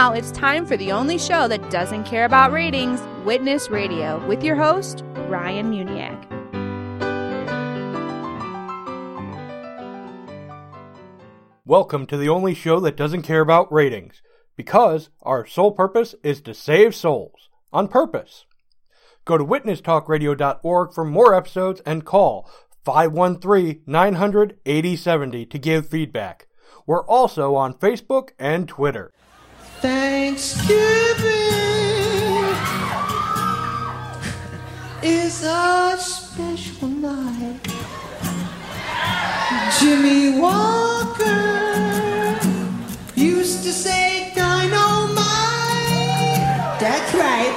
now it's time for the only show that doesn't care about ratings Witness Radio with your host, Ryan Muniak. Welcome to the only show that doesn't care about ratings, because our sole purpose is to save souls. On purpose. Go to witnesstalkradio.org for more episodes and call 513 900 8070 to give feedback. We're also on Facebook and Twitter. Thanksgiving is a special night. Jimmie Walker used to say dynamite. That's right.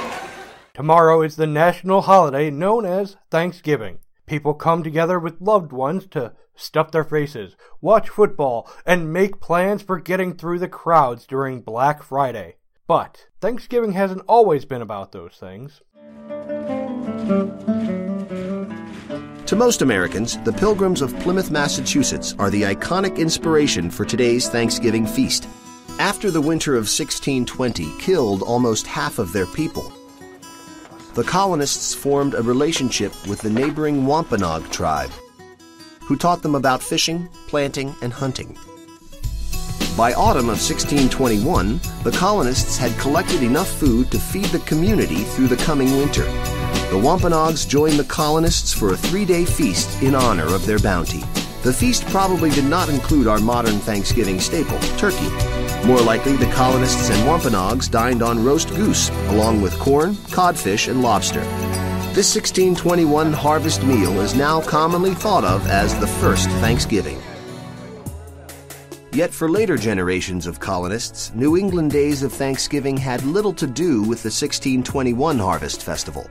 Tomorrow is the national holiday known as Thanksgiving. People come together with loved ones to stuff their faces, watch football, and make plans for getting through the crowds during Black Friday. But Thanksgiving hasn't always been about those things. To most Americans, the Pilgrims of Plymouth, Massachusetts are the iconic inspiration for today's Thanksgiving feast. After the winter of 1620 killed almost half of their people, the colonists formed a relationship with the neighboring Wampanoag tribe, who taught them about fishing, planting, and hunting. By autumn of 1621, the colonists had collected enough food to feed the community through the coming winter. The Wampanoags joined the colonists for a three day feast in honor of their bounty. The feast probably did not include our modern Thanksgiving staple, turkey. More likely, the colonists and Wampanoags dined on roast goose, along with corn, codfish, and lobster. This 1621 harvest meal is now commonly thought of as the first Thanksgiving. Yet for later generations of colonists, New England days of Thanksgiving had little to do with the 1621 Harvest Festival.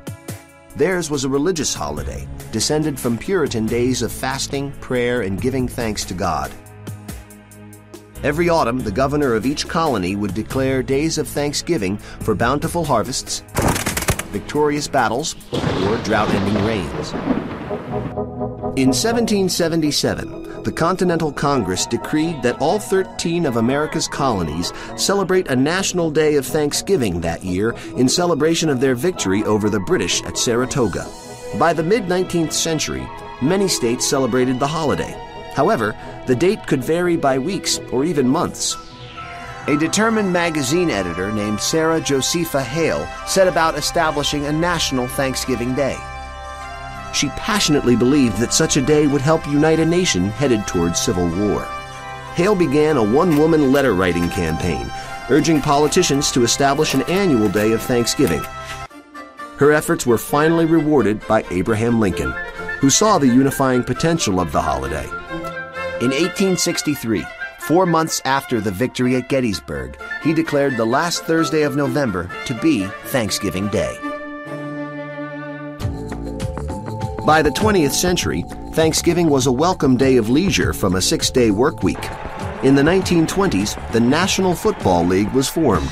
Theirs was a religious holiday, descended from Puritan days of fasting, prayer, and giving thanks to God. Every autumn, the governor of each colony would declare days of thanksgiving for bountiful harvests, victorious battles, or drought ending rains. In 1777, the Continental Congress decreed that all 13 of America's colonies celebrate a national day of Thanksgiving that year in celebration of their victory over the British at Saratoga. By the mid 19th century, many states celebrated the holiday. However, the date could vary by weeks or even months. A determined magazine editor named Sarah Josepha Hale set about establishing a national Thanksgiving Day. She passionately believed that such a day would help unite a nation headed towards civil war. Hale began a one woman letter writing campaign, urging politicians to establish an annual day of Thanksgiving. Her efforts were finally rewarded by Abraham Lincoln, who saw the unifying potential of the holiday. In 1863, four months after the victory at Gettysburg, he declared the last Thursday of November to be Thanksgiving Day. By the 20th century, Thanksgiving was a welcome day of leisure from a six day work week. In the 1920s, the National Football League was formed.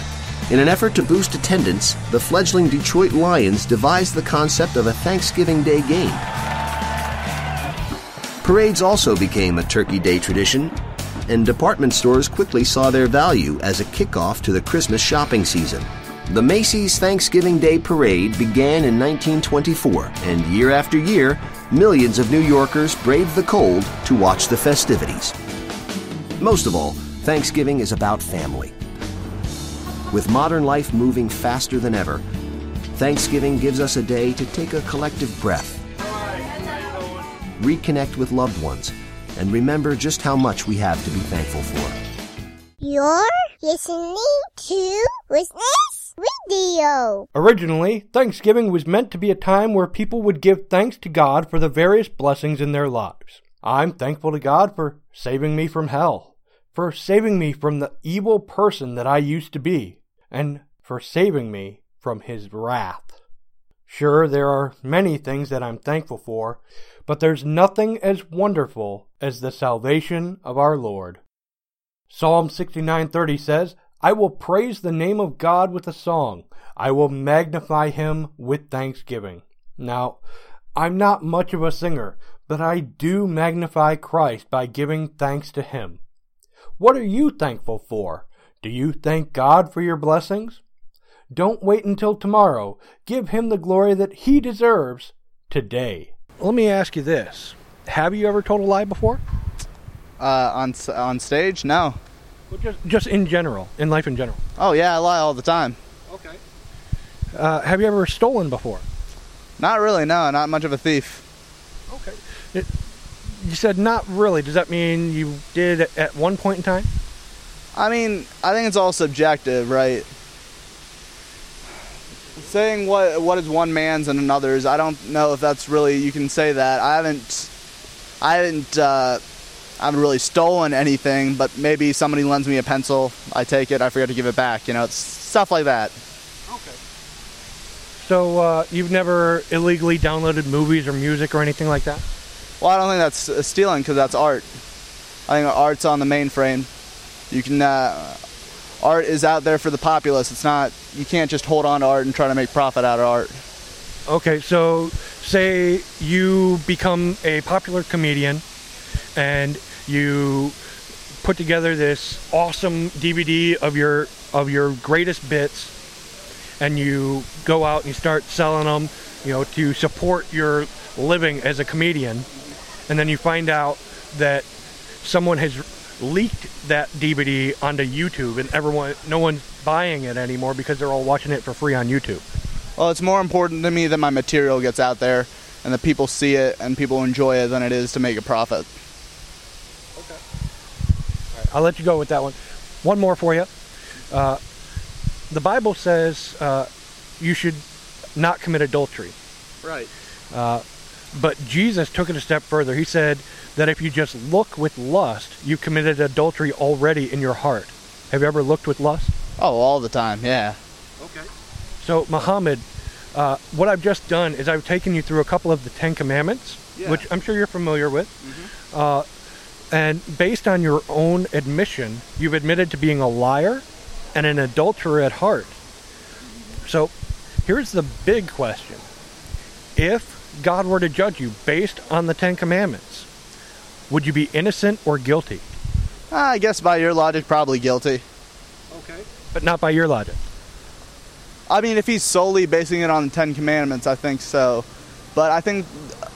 In an effort to boost attendance, the fledgling Detroit Lions devised the concept of a Thanksgiving Day game. Parades also became a Turkey Day tradition, and department stores quickly saw their value as a kickoff to the Christmas shopping season. The Macy's Thanksgiving Day Parade began in 1924, and year after year, millions of New Yorkers braved the cold to watch the festivities. Most of all, Thanksgiving is about family. With modern life moving faster than ever, Thanksgiving gives us a day to take a collective breath, reconnect with loved ones, and remember just how much we have to be thankful for. You're listening to Witness Radio. Originally, Thanksgiving was meant to be a time where people would give thanks to God for the various blessings in their lives. I'm thankful to God for saving me from hell, for saving me from the evil person that I used to be, and for saving me from His wrath. Sure, there are many things that I'm thankful for, but there's nothing as wonderful as the salvation of our Lord. Psalm 69:30 says, "I will praise the name of God with a song. I will magnify him with thanksgiving." Now, I'm not much of a singer, but I do magnify Christ by giving thanks to him. What are you thankful for? Do you thank God for your blessings? Don't wait until tomorrow. Give him the glory that he deserves today. Let me ask you this. Have you ever told a lie before? Uh, on s- on stage, no. Well, just, just in general, in life in general. Oh yeah, I lie all the time. Okay. Uh, have you ever stolen before? Not really, no. Not much of a thief. Okay. It, you said not really. Does that mean you did at one point in time? I mean, I think it's all subjective, right? Saying what what is one man's and another's, I don't know if that's really you can say that. I haven't, I haven't, uh, I haven't really stolen anything, but maybe somebody lends me a pencil, I take it, I forget to give it back. You know, it's stuff like that. Okay. So uh, you've never illegally downloaded movies or music or anything like that? Well, I don't think that's uh, stealing because that's art. I think art's on the mainframe. You can, uh, art is out there for the populace. It's not, you can't just hold on to art and try to make profit out of art. Okay, so say you become a popular comedian and you put together this awesome DVD of your of your greatest bits and you go out and you start selling them, you know, to support your living as a comedian. And then you find out that someone has leaked that DVD onto YouTube and everyone no one's buying it anymore because they're all watching it for free on YouTube. Well, it's more important to me that my material gets out there and that people see it and people enjoy it than it is to make a profit. I'll let you go with that one. One more for you. Uh, the Bible says uh, you should not commit adultery. Right. Uh, but Jesus took it a step further. He said that if you just look with lust, you committed adultery already in your heart. Have you ever looked with lust? Oh, all the time, yeah. Okay. So, Muhammad, uh, what I've just done is I've taken you through a couple of the Ten Commandments, Yeah. which I'm sure you're familiar with. Uh, and based on your own admission, you've admitted to being a liar and an adulterer at heart. So, here's the big question If God were to judge you based on the Ten Commandments, would you be innocent or guilty? I guess by your logic, probably guilty. Okay. But not by your logic. I mean, if he's solely basing it on the Ten Commandments, I think so. But I think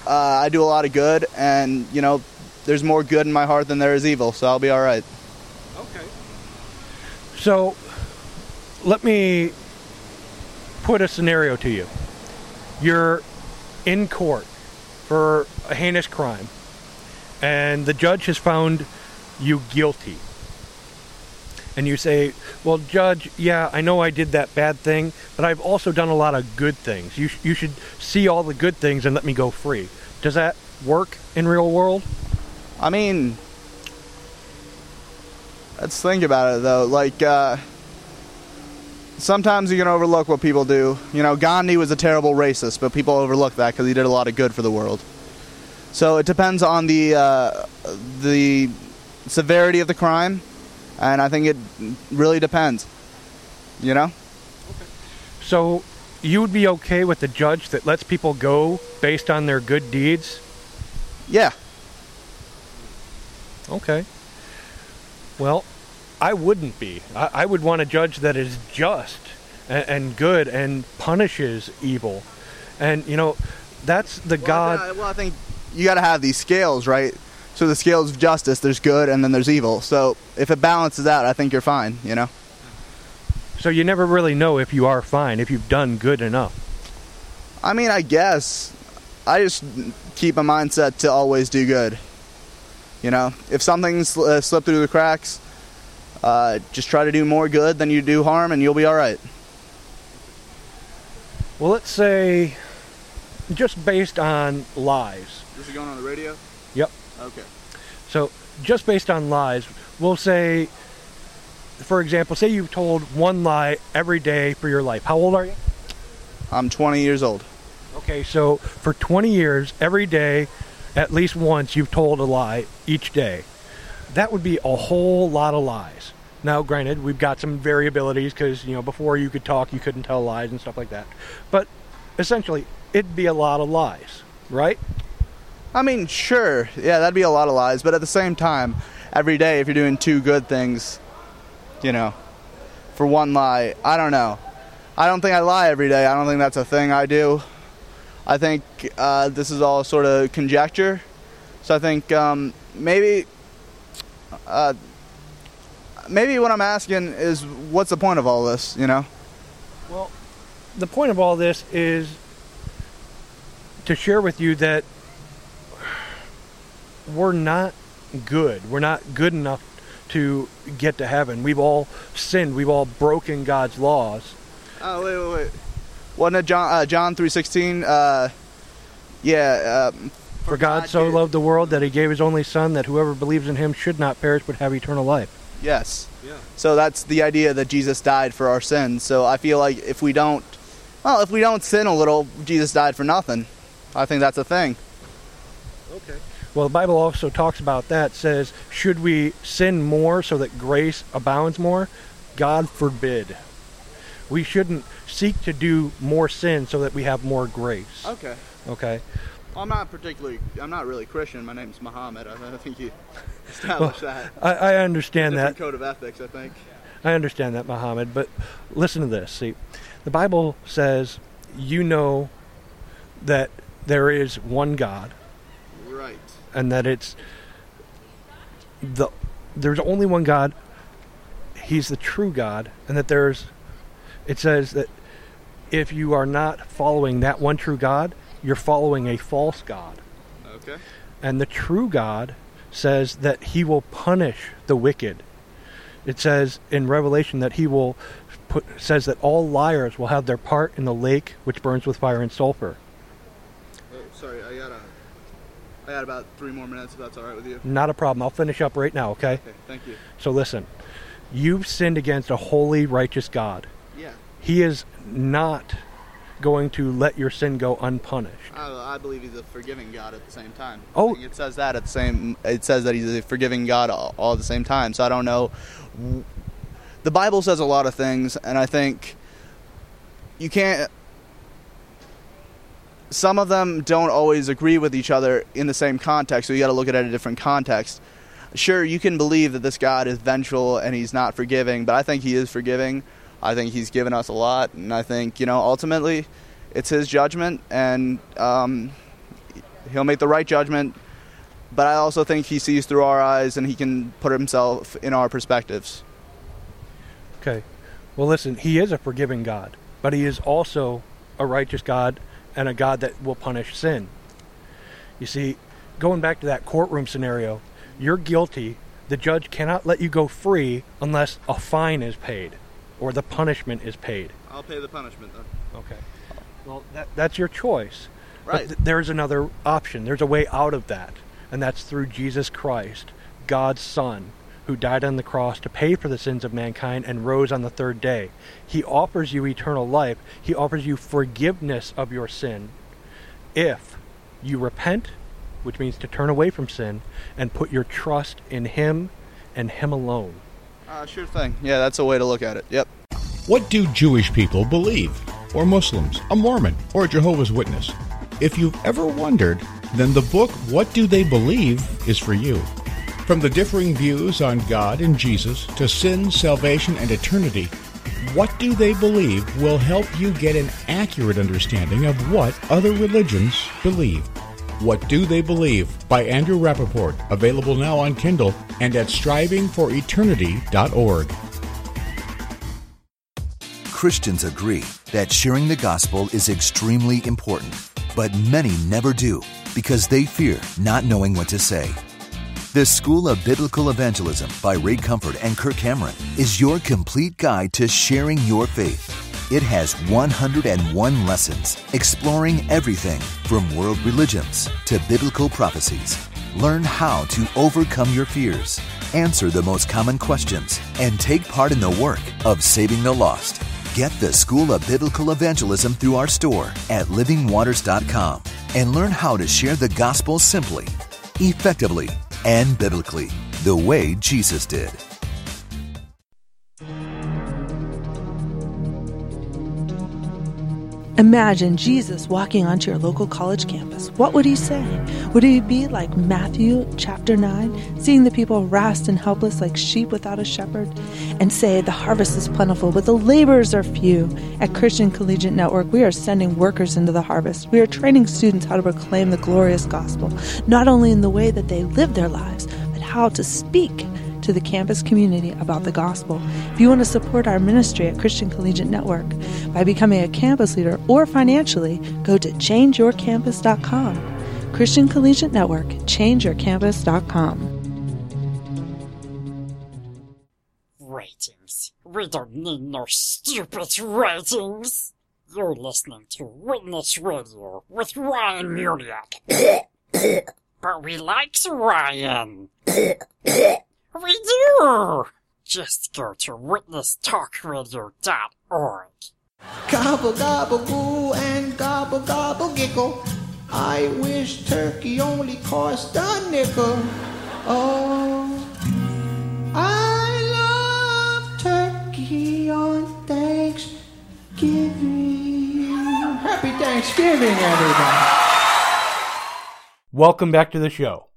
uh, I do a lot of good, and, you know, there's more good in my heart than there is evil, so I'll be all right. Okay. So, let me put a scenario to you. You're in court for a heinous crime, and the judge has found you guilty. And you say, Well, Judge, yeah, I know I did that bad thing, but I've also done a lot of good things. You, sh- you should see all the good things and let me go free. Does that work in real world? I mean, let's think about it though. Like, uh, sometimes you can overlook what people do. You know, Gandhi was a terrible racist, but people overlook that because he did a lot of good for the world. So it depends on the uh, the severity of the crime, and I think it really depends. You know? So you would be okay with the judge that lets people go based on their good deeds? Yeah. Okay. Well, I wouldn't be. I, I would want a judge that is just and, and good and punishes evil. And, you know, that's the God. I, well, I think you got to have these scales, right? So the scales of justice, there's good and then there's evil. So if it balances out, I think you're fine. You know? So you never really know if you are fine, if you've done good enough. I mean, I guess I just keep a mindset to always do good. You know, if something's uh, slipped through the cracks, uh, just try to do more good than you do harm, and you'll be all right. Well, let's say just based on lies. This is going on the radio. Yep. Okay. So, just based on lies, we'll say, for example, say you've told one lie every day for your life. How old are you? I'm 20 years old. Okay, so for 20 years, every day, at least once, you've told a lie each day. That would be a whole lot of lies. Now, granted, we've got some variabilities because, you know, before you could talk, you couldn't tell lies and stuff like that. But essentially, it'd be a lot of lies, right? I mean, sure, yeah, that'd be a lot of lies, but at the same time, every day, if you're doing two good things, you know, for one lie. I don't know. I don't think I lie every day. I don't think that's a thing I do. I think uh, this is all sort of conjecture. So I think um, maybe, uh, maybe what I'm asking is, what's the point of all this? You know? Well, the point of all this is to share with you that we're not good. We're not good enough to get to heaven. We've all sinned. We've all broken God's laws. Oh wait, wait, wait. Wasn't it John uh, John three sixteen? Uh, yeah. Uh, For God so loved the world that he gave his only Son, that whoever believes in him should not perish but have eternal life. Yes. Yeah. So that's the idea that Jesus died for our sins. So I feel like if we don't, well, if we don't sin a little, Jesus died for nothing. I think that's a thing. Okay. Well, the Bible also talks about that. Says, should we sin more so that grace abounds more? God forbid. We shouldn't seek to do more sin so that we have more grace. Okay. Okay. Well, I'm not particularly. I'm not really Christian. My name's Muhammad. I, I think you established Well, that. I, I understand that. code of ethics. I think. I understand that, Muhammad. But listen to this. See, the Bible says you know that there is one God Right. and that it's the there's only one God. He's the true God, and that there's. It says that if you are not following that one true God, you're following a false God. Okay. And the true God says that he will punish the wicked. It says in Revelation that he will put says that all liars will have their part in the lake which burns with fire and sulfur. Oh, sorry. I got a. I got about three more minutes. If that's all right with you. Not a problem. I'll finish up right now, okay? Okay. Thank you. So listen. You've sinned against a holy, righteous God. He is not going to let your sin go unpunished. I, I believe he's a forgiving God at the same time. Oh. It says that at the same. It says that he's a forgiving God all, all at the same time. So I don't know. The Bible says a lot of things, and I think you can't. Some of them don't always agree with each other in the same context, so you got to look at it in a different context. Sure, you can believe that this God is vengeful and he's not forgiving, but I think he is forgiving. I think he's given us a lot, and I think you know ultimately, it's his judgment, and um, he'll make the right judgment. But I also think he sees through our eyes, and he can put himself in our perspectives. Okay. Well, listen, he is a forgiving God, but he is also a righteous God and a God that will punish sin. You see, going back to that courtroom scenario, you're guilty. The judge cannot let you go free unless a fine is paid or the punishment is paid. I'll pay the punishment though. Okay. Well, that, that's your choice. Right. But th- there's another option. There's a way out of that, and that's through Jesus Christ, God's Son, who died on the cross to pay for the sins of mankind and rose on the third day. He offers you eternal life. He offers you forgiveness of your sin if you repent, which means to turn away from sin, and put your trust in Him and Him alone. Uh, sure thing. Yeah, that's a way to look at it. Yep. What do Jewish people believe? Or Muslims, a Mormon, or a Jehovah's Witness? If you've ever wondered, then the book What Do They Believe is for you. From the differing views on God and Jesus to sin, salvation, and eternity, What Do They Believe will help you get an accurate understanding of what other religions believe. What Do They Believe by Andrew Rappaport, available now on Kindle and at strivingforeternity.org. Christians agree that sharing the gospel is extremely important, but many never do because they fear not knowing what to say. The School of Biblical Evangelism by Ray Comfort and Kirk Cameron is your complete guide to sharing your faith. It has 101 lessons exploring everything from world religions to biblical prophecies. Learn how to overcome your fears, answer the most common questions, and take part in the work of saving the lost. Get the School of Biblical Evangelism through our store at livingwaters.com and learn how to share the gospel simply, effectively, and biblically, the way Jesus did. Imagine Jesus walking onto your local college campus. What would he say? Would he be like Matthew chapter 9, seeing the people harassed and helpless like sheep without a shepherd, and say, The harvest is plentiful, but the laborers are few? At Christian Collegiate Network, we are sending workers into the harvest. We are training students how to proclaim the glorious gospel, not only in the way that they live their lives, but how to speak to the campus community about the gospel. If you want to support our ministry at Christian Collegiate Network by becoming a campus leader or financially, go to changeyourcampus.com. Christian Collegiate Network, changeyourcampus.com. Ratings. We don't need no stupid ratings. You're listening to Witness Radio with Ryan Muniak. but we like Ryan. We do! Just go to witnesstalkradio.org. Gobble gobble goo and gobble gobble giggle. I wish turkey only cost a nickel. Oh, I love turkey on Thanksgiving. Happy Thanksgiving, everybody. Welcome back to the show.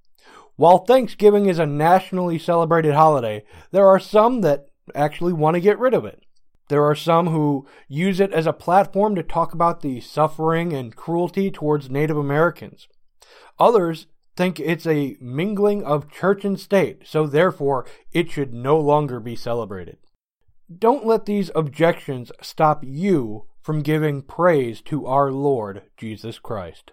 While Thanksgiving is a nationally celebrated holiday, there are some that actually want to get rid of it. There are some who use it as a platform to talk about the suffering and cruelty towards Native Americans. Others think it's a mingling of church and state, so therefore it should no longer be celebrated. Don't let these objections stop you from giving praise to our Lord Jesus Christ.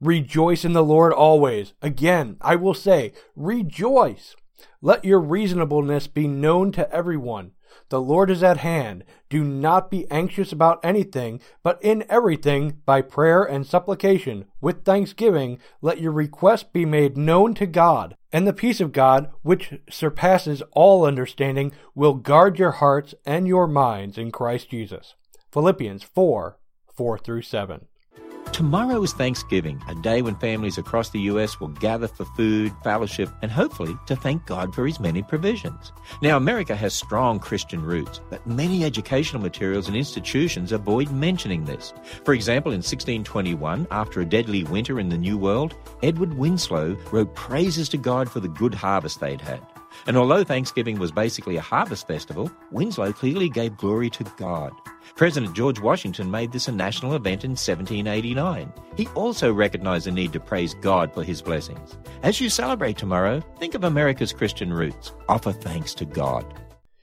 Rejoice in the Lord always. Again, I will say, rejoice. Let your reasonableness be known to everyone. The Lord is at hand. Do not be anxious about anything, but in everything, by prayer and supplication, with thanksgiving, let your requests be made known to God. And the peace of God, which surpasses all understanding, will guard your hearts and your minds in Christ Jesus. Philippians 4 4 through 7. Tomorrow is Thanksgiving, a day when families across the U.S. will gather for food, fellowship, and hopefully to thank God for His many provisions. Now, America has strong Christian roots, but many educational materials and institutions avoid mentioning this. For example, in 1621, after a deadly winter in the New World, Edward Winslow wrote praises to God for the good harvest they'd had. And although Thanksgiving was basically a harvest festival, Winslow clearly gave glory to God. President George Washington made this a national event in 1789. He also recognized the need to praise God for his blessings. As you celebrate tomorrow, think of America's Christian roots. Offer thanks to God.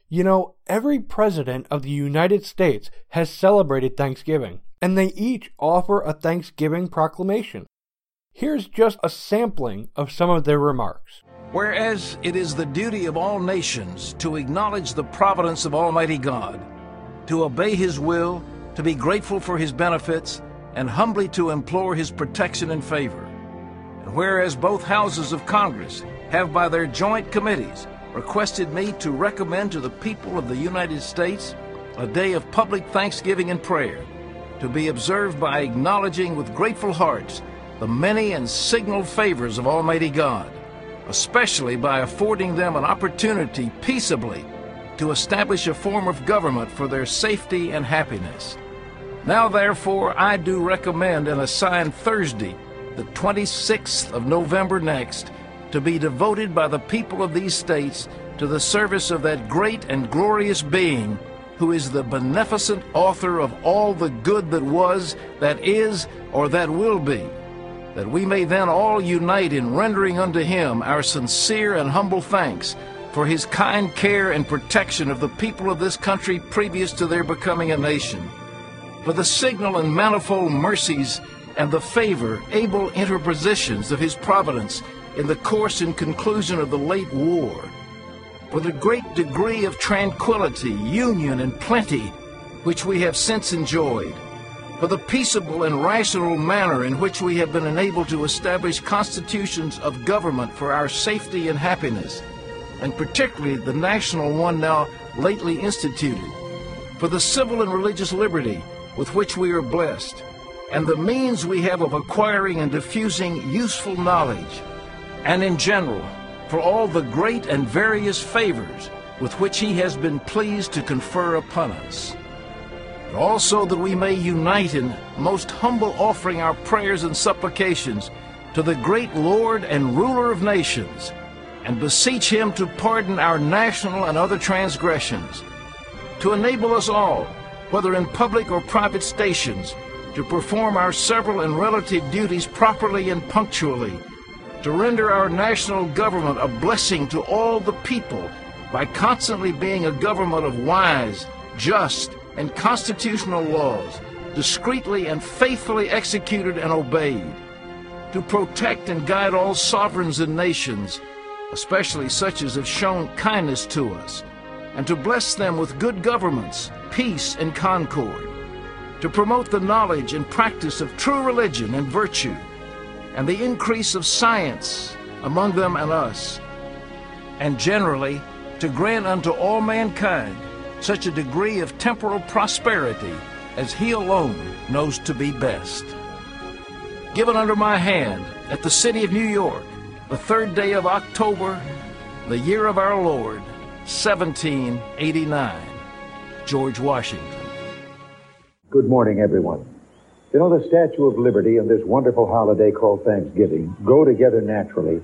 You know, every president of the United States has celebrated Thanksgiving, and they each offer a Thanksgiving proclamation. Here's just a sampling of some of their remarks. Whereas it is the duty of all nations to acknowledge the providence of Almighty God, to obey His will, to be grateful for His benefits, and humbly to implore His protection and favor. And whereas both houses of Congress have by their joint committees requested me to recommend to the people of the United States a day of public thanksgiving and prayer, to be observed by acknowledging with grateful hearts the many and signal favors of Almighty God, especially by affording them an opportunity peaceably to establish a form of government for their safety and happiness. Now, therefore, I do recommend and assign Thursday, the 26th of November next, to be devoted by the people of these states to the service of that great and glorious being who is the beneficent author of all the good that was, that is, or that will be, that we may then all unite in rendering unto him our sincere and humble thanks for his kind care and protection of the people of this country previous to their becoming a nation, for the signal and manifold mercies and the favor, able interpositions of his providence in the course and conclusion of the late war, for the great degree of tranquility, union, and plenty which we have since enjoyed, for the peaceable and rational manner in which we have been enabled to establish constitutions of government for our safety and happiness, and particularly the national one now lately instituted, for the civil and religious liberty with which we are blessed, and the means we have of acquiring and diffusing useful knowledge, and in general, for all the great and various favors with which he has been pleased to confer upon us. But also that we may unite in most humble offering our prayers and supplications to the great Lord and ruler of nations, and beseech him to pardon our national and other transgressions, to enable us all, whether in public or private stations, to perform our several and relative duties properly and punctually, to render our national government a blessing to all the people by constantly being a government of wise, just, and constitutional laws, discreetly and faithfully executed and obeyed, to protect and guide all sovereigns and nations, especially such as have shown kindness to us, and to bless them with good governments, peace, and concord, to promote the knowledge and practice of true religion and virtue, and the increase of science among them and us, and generally to grant unto all mankind such a degree of temporal prosperity as he alone knows to be best. Given under my hand at the city of New York, the third day of October, the year of our Lord, 1789. George Washington. Good morning, everyone. You know, the Statue of Liberty and this wonderful holiday called Thanksgiving go together naturally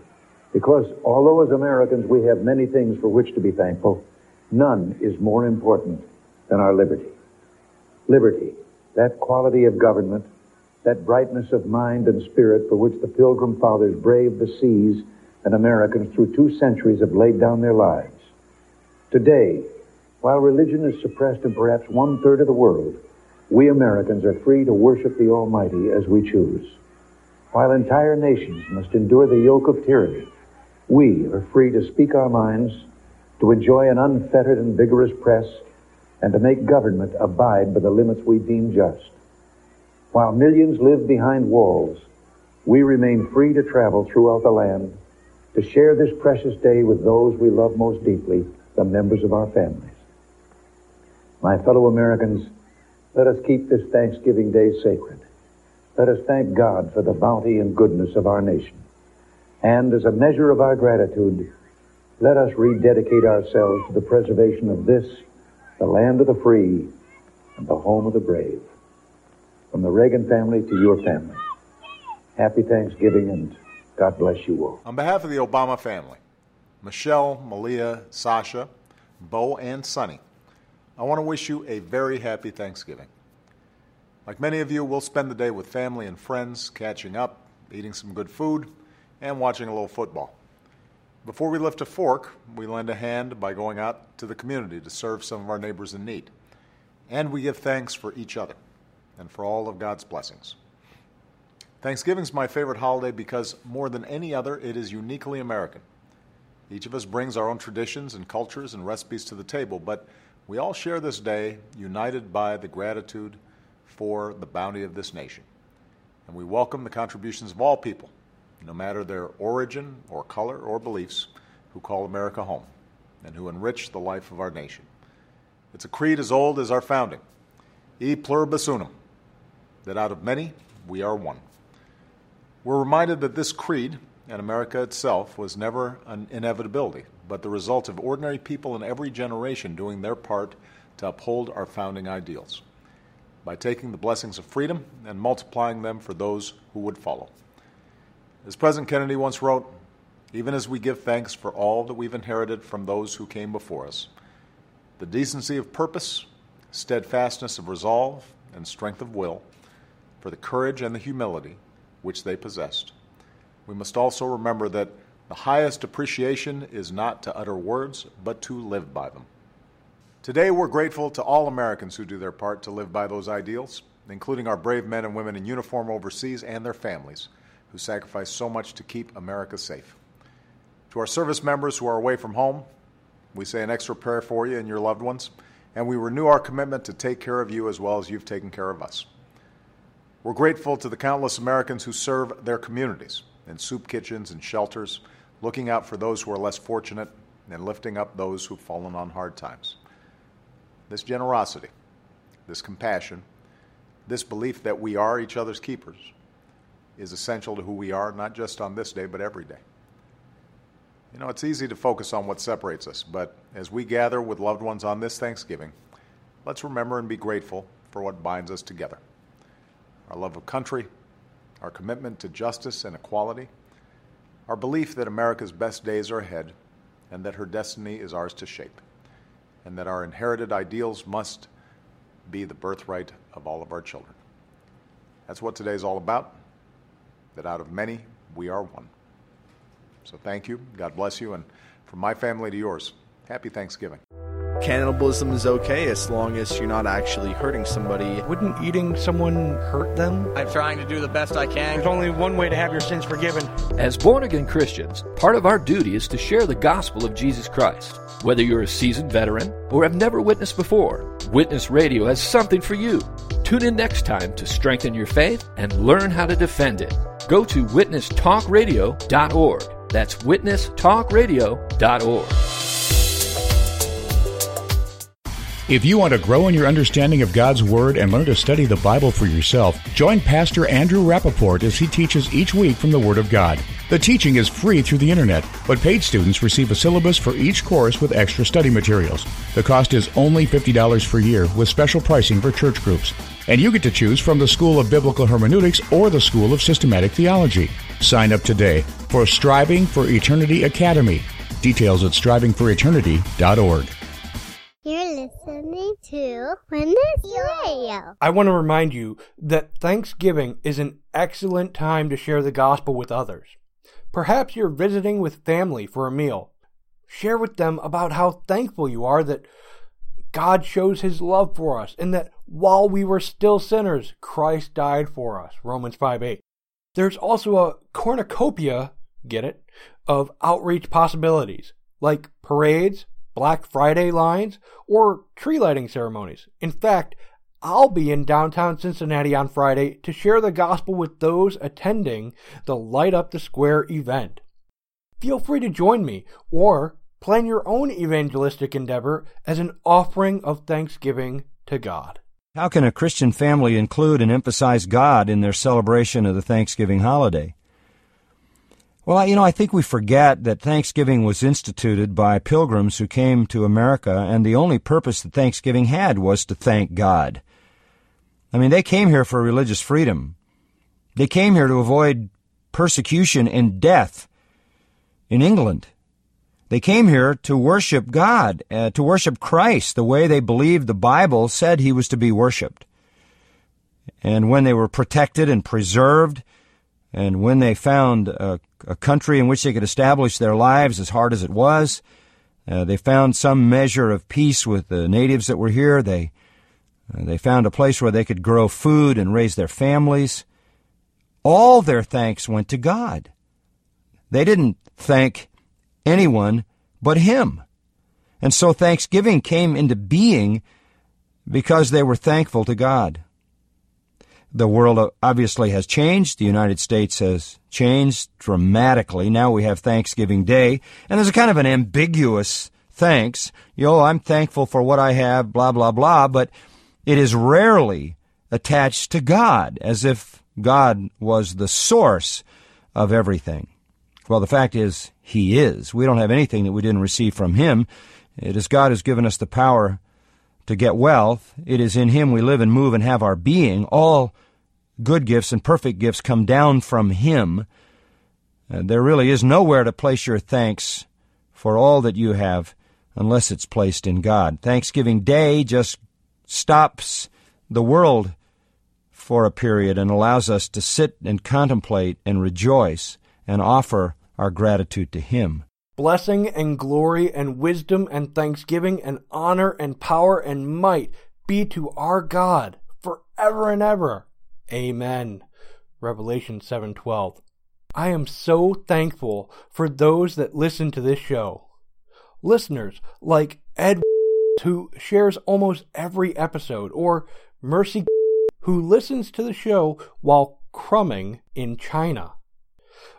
because although as Americans we have many things for which to be thankful, none is more important than our liberty. Liberty, that quality of government, that brightness of mind and spirit for which the Pilgrim Fathers braved the seas and Americans through two centuries have laid down their lives. Today, while religion is suppressed in perhaps one third of the world, we Americans are free to worship the Almighty as we choose. While entire nations must endure the yoke of tyranny, we are free to speak our minds, to enjoy an unfettered and vigorous press, and to make government abide by the limits we deem just. While millions live behind walls, we remain free to travel throughout the land, to share this precious day with those we love most deeply, the members of our families. My fellow Americans, let us keep this Thanksgiving Day sacred. Let us thank God for the bounty and goodness of our nation. And as a measure of our gratitude, let us rededicate ourselves to the preservation of this, the land of the free and the home of the brave. From the Reagan family to your family, happy Thanksgiving and God bless you all. On behalf of the Obama family, Michelle, Malia, Sasha, Bo, and Sonny, I want to wish you a very happy Thanksgiving. Like many of you, we'll spend the day with family and friends, catching up, eating some good food, and watching a little football. Before we lift a fork, we lend a hand by going out to the community to serve some of our neighbors in need. And we give thanks for each other and for all of God's blessings. Thanksgiving is my favorite holiday because, more than any other, it is uniquely American. Each of us brings our own traditions and cultures and recipes to the table, but we all share this day united by the gratitude for the bounty of this nation. And we welcome the contributions of all people, no matter their origin or color or beliefs, who call America home and who enrich the life of our nation. It's a creed as old as our founding, e pluribus unum, that out of many we are one. We're reminded that this creed and America itself was never an inevitability, but the result of ordinary people in every generation doing their part to uphold our founding ideals by taking the blessings of freedom and multiplying them for those who would follow. As President Kennedy once wrote, even as we give thanks for all that we've inherited from those who came before us, the decency of purpose, steadfastness of resolve, and strength of will, for the courage and the humility which they possessed. We must also remember that the highest appreciation is not to utter words, but to live by them. Today, we're grateful to all Americans who do their part to live by those ideals, including our brave men and women in uniform overseas and their families who sacrifice so much to keep America safe. To our service members who are away from home, we say an extra prayer for you and your loved ones, and we renew our commitment to take care of you as well as you've taken care of us. We're grateful to the countless Americans who serve their communities in soup kitchens and shelters, looking out for those who are less fortunate and lifting up those who've fallen on hard times. This generosity, this compassion, this belief that we are each other's keepers is essential to who we are, not just on this day, but every day. You know, it's easy to focus on what separates us, but as we gather with loved ones on this Thanksgiving, let's remember and be grateful for what binds us together our love of country, our commitment to justice and equality, our belief that America's best days are ahead and that her destiny is ours to shape, and that our inherited ideals must be the birthright of all of our children. That's what today's all about, that out of many, we are one. So thank you. God bless you. And from my family to yours, happy Thanksgiving. Cannibalism is okay as long as you're not actually hurting somebody. Wouldn't eating someone hurt them? I'm trying to do the best I can. There's only one way to have your sins forgiven. As born again Christians, part of our duty is to share the gospel of Jesus Christ. Whether you're a seasoned veteran or have never witnessed before, Witness Radio has something for you. Tune in next time to strengthen your faith and learn how to defend it. Go to witnesstalkradio.org. That's witnesstalkradio.org. If you want to grow in your understanding of God's Word and learn to study the Bible for yourself, join Pastor Andrew Rappaport as he teaches each week from the Word of God. The teaching is free through the internet, but paid students receive a syllabus for each course with extra study materials. The cost is only $50 per year with special pricing for church groups. And you get to choose from the School of Biblical Hermeneutics or the School of Systematic Theology. Sign up today for Striving for Eternity Academy. Details at strivingforeternity.org. I want to remind you that Thanksgiving is an excellent time to share the gospel with others. Perhaps you're visiting with family for a meal. Share with them about how thankful you are that God shows his love for us and that while we were still sinners, Christ died for us. Romans 5 8. There's also a cornucopia, get it, of outreach possibilities like parades, Black Friday lines, or tree lighting ceremonies. In fact, I'll be in downtown Cincinnati on Friday to share the gospel with those attending the Light Up the Square event. Feel free to join me or plan your own evangelistic endeavor as an offering of thanksgiving to God. How can a Christian family include and emphasize God in their celebration of the Thanksgiving holiday? Well, you know, I think we forget that Thanksgiving was instituted by pilgrims who came to America, and the only purpose that Thanksgiving had was to thank God. I mean, they came here for religious freedom. They came here to avoid persecution and death in England. They came here to worship God, uh, to worship Christ the way they believed the Bible said he was to be worshiped. And when they were protected and preserved, and when they found a, a country in which they could establish their lives as hard as it was, uh, they found some measure of peace with the natives that were here. They uh, they found a place where they could grow food and raise their families. All their thanks went to God. They didn't thank anyone but Him. And so Thanksgiving came into being because they were thankful to God. The world obviously has changed. The United States has changed dramatically. Now we have Thanksgiving Day, and there's a kind of an ambiguous thanks. You know, I'm thankful for what I have, blah, blah, blah, but it is rarely attached to God, as if God was the source of everything. Well, the fact is, He is. We don't have anything that we didn't receive from Him. It is God who's given us the power to get wealth. It is in Him we live and move and have our being. All good gifts and perfect gifts come down from Him. Uh, there really is nowhere to place your thanks for all that you have unless it's placed in God. Thanksgiving Day just stops the world for a period and allows us to sit and contemplate and rejoice and offer our gratitude to Him. Blessing and glory and wisdom and thanksgiving and honor and power and might be to our God forever and ever. Amen. Revelation 7:12. I am so thankful for those that listen to this show. Listeners like Ed who shares almost every episode or Mercy who listens to the show while crumbing in China.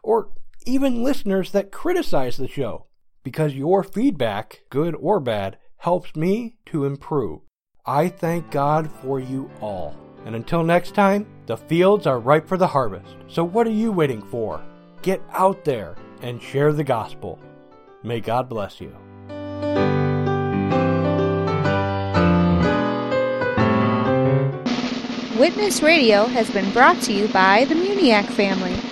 Or even listeners that criticize the show because your feedback, good or bad, helps me to improve. I thank God for you all. And until next time, the fields are ripe for the harvest. So what are you waiting for? Get out there and share the gospel. May God bless you. Witness Radio has been brought to you by the Muniak family.